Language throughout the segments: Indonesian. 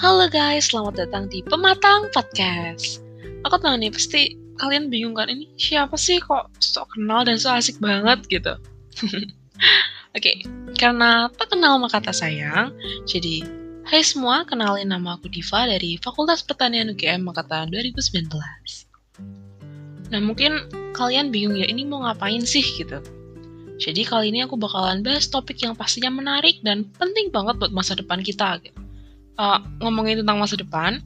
Halo guys, selamat datang di Pematang Podcast. Aku tahu nih, pasti kalian bingung kan, ini siapa sih kok sok kenal dan so asik banget gitu. Oke, okay, karena tak kenal maka kata sayang, jadi hai semua, kenalin nama aku Diva dari Fakultas Pertanian UGM Angkatan 2019. Nah mungkin kalian bingung ya, ini mau ngapain sih gitu. Jadi kali ini aku bakalan bahas topik yang pastinya menarik dan penting banget buat masa depan kita. Gitu. Uh, ngomongin tentang masa depan,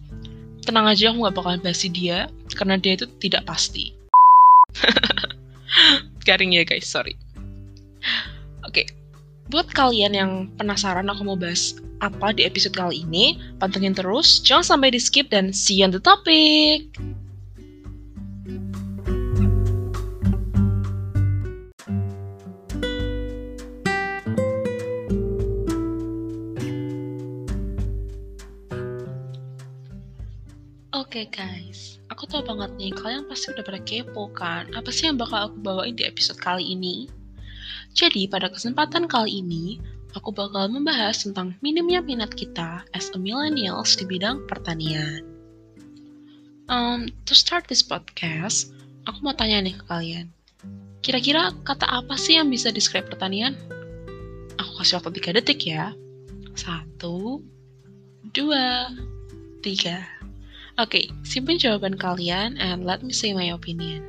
tenang aja aku gak bakalan bahas dia, karena dia itu tidak pasti. Garing ya guys, sorry. Oke, okay. buat kalian yang penasaran aku mau bahas apa di episode kali ini, pantengin terus, jangan sampai di skip dan see you on the topic! Oke okay guys, aku tau banget nih kalian pasti udah pada kepo kan apa sih yang bakal aku bawain di episode kali ini. Jadi pada kesempatan kali ini, aku bakal membahas tentang minimnya minat kita as a millennials di bidang pertanian. Um, to start this podcast, aku mau tanya nih ke kalian. Kira-kira kata apa sih yang bisa describe pertanian? Aku kasih waktu 3 detik ya. Satu, dua, tiga. Oke, okay, simpen jawaban kalian and let me say my opinion.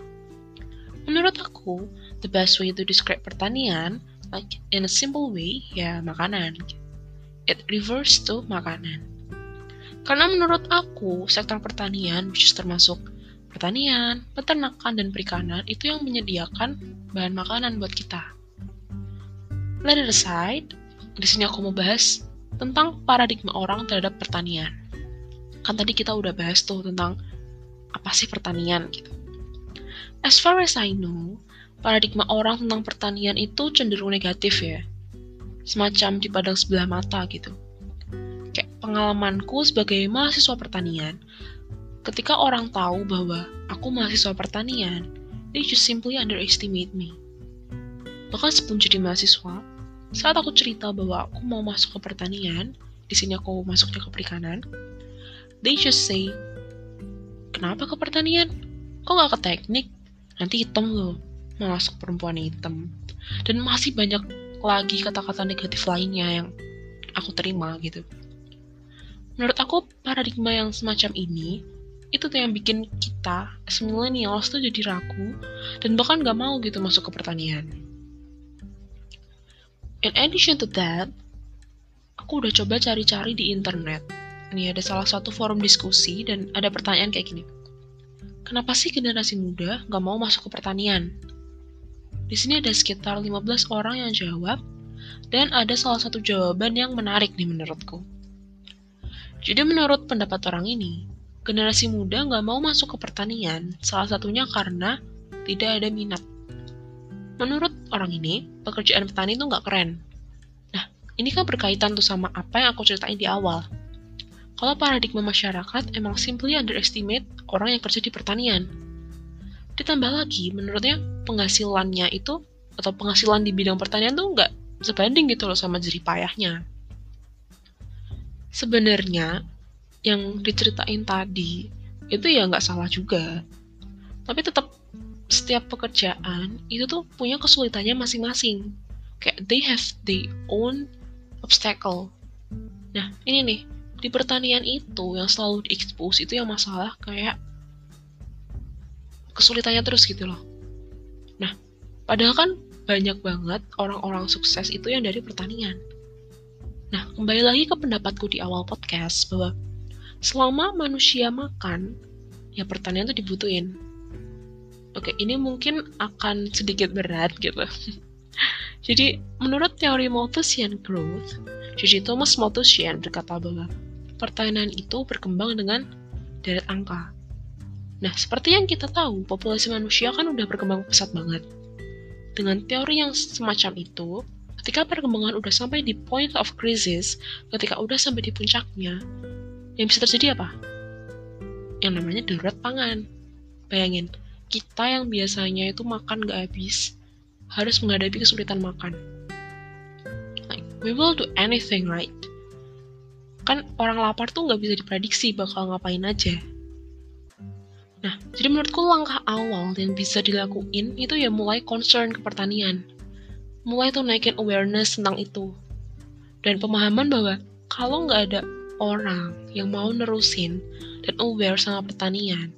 Menurut aku, the best way to describe pertanian, like in a simple way, ya makanan. It refers to makanan. Karena menurut aku, sektor pertanian, which is termasuk pertanian, peternakan, dan perikanan, itu yang menyediakan bahan makanan buat kita. Let it aside, di sini aku mau bahas tentang paradigma orang terhadap pertanian kan tadi kita udah bahas tuh tentang apa sih pertanian gitu. As far as I know, paradigma orang tentang pertanian itu cenderung negatif ya. Semacam dipandang sebelah mata gitu. Kayak pengalamanku sebagai mahasiswa pertanian, ketika orang tahu bahwa aku mahasiswa pertanian, they just simply underestimate me. Bahkan sebelum jadi mahasiswa, saat aku cerita bahwa aku mau masuk ke pertanian, di sini aku masuknya ke perikanan, They just say, kenapa ke pertanian? Kok gak ke teknik? Nanti hitam loh, masuk perempuan hitam. Dan masih banyak lagi kata-kata negatif lainnya yang aku terima gitu. Menurut aku, paradigma yang semacam ini, itu tuh yang bikin kita, as millennials tuh jadi ragu, dan bahkan gak mau gitu masuk ke pertanian. In addition to that, aku udah coba cari-cari di internet nih ada salah satu forum diskusi dan ada pertanyaan kayak gini. Kenapa sih generasi muda nggak mau masuk ke pertanian? Di sini ada sekitar 15 orang yang jawab, dan ada salah satu jawaban yang menarik nih menurutku. Jadi menurut pendapat orang ini, generasi muda nggak mau masuk ke pertanian, salah satunya karena tidak ada minat. Menurut orang ini, pekerjaan petani itu nggak keren. Nah, ini kan berkaitan tuh sama apa yang aku ceritain di awal. Kalau paradigma masyarakat emang simply underestimate orang yang kerja di pertanian. Ditambah lagi, menurutnya penghasilannya itu atau penghasilan di bidang pertanian tuh nggak sebanding gitu loh sama jeripayahnya. Sebenarnya yang diceritain tadi itu ya nggak salah juga. Tapi tetap setiap pekerjaan itu tuh punya kesulitannya masing-masing. Kayak they have their own obstacle. Nah, ini nih, di pertanian itu yang selalu diekspos itu yang masalah kayak kesulitannya terus gitu loh. Nah, padahal kan banyak banget orang-orang sukses itu yang dari pertanian. Nah, kembali lagi ke pendapatku di awal podcast bahwa selama manusia makan, ya pertanian itu dibutuhin. Oke, ini mungkin akan sedikit berat gitu. Jadi, menurut teori Malthusian Growth, jadi Thomas Malthusian berkata bahwa pertanian itu berkembang dengan deret angka. Nah, seperti yang kita tahu, populasi manusia kan udah berkembang pesat banget. Dengan teori yang semacam itu, ketika perkembangan udah sampai di point of crisis, ketika udah sampai di puncaknya, yang bisa terjadi apa? Yang namanya darurat pangan. Bayangin, kita yang biasanya itu makan gak habis, harus menghadapi kesulitan makan. Like, we will do anything right Kan orang lapar tuh nggak bisa diprediksi bakal ngapain aja. Nah, jadi menurutku langkah awal yang bisa dilakuin itu ya mulai concern ke pertanian. Mulai tuh naikin awareness tentang itu. Dan pemahaman bahwa kalau nggak ada orang yang mau nerusin dan aware sama pertanian,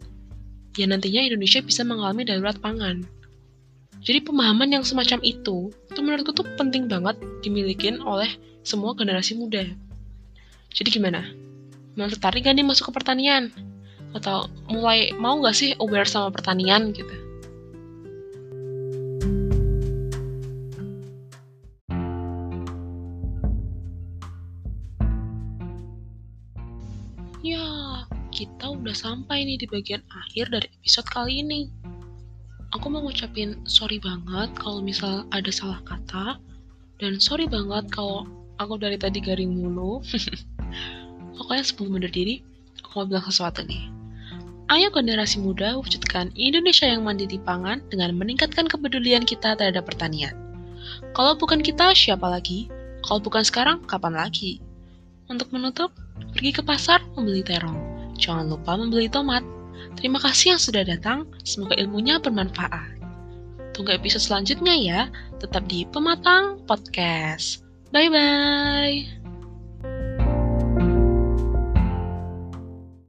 ya nantinya Indonesia bisa mengalami darurat pangan. Jadi pemahaman yang semacam itu, itu menurutku tuh penting banget dimiliki oleh semua generasi muda. Jadi gimana? Tertarik gak nih masuk ke pertanian? Atau mulai mau gak sih aware sama pertanian gitu? Ya, kita udah sampai nih di bagian akhir dari episode kali ini. Aku mau ngucapin sorry banget kalau misal ada salah kata, dan sorry banget kalau aku dari tadi garing mulu. Pokoknya sebelum mundur diri, aku mau bilang sesuatu nih. Ayo generasi muda wujudkan Indonesia yang mandiri pangan dengan meningkatkan kepedulian kita terhadap pertanian. Kalau bukan kita, siapa lagi? Kalau bukan sekarang, kapan lagi? Untuk menutup, pergi ke pasar membeli terong. Jangan lupa membeli tomat. Terima kasih yang sudah datang, semoga ilmunya bermanfaat. Tunggu episode selanjutnya ya, tetap di Pematang Podcast. Bye-bye.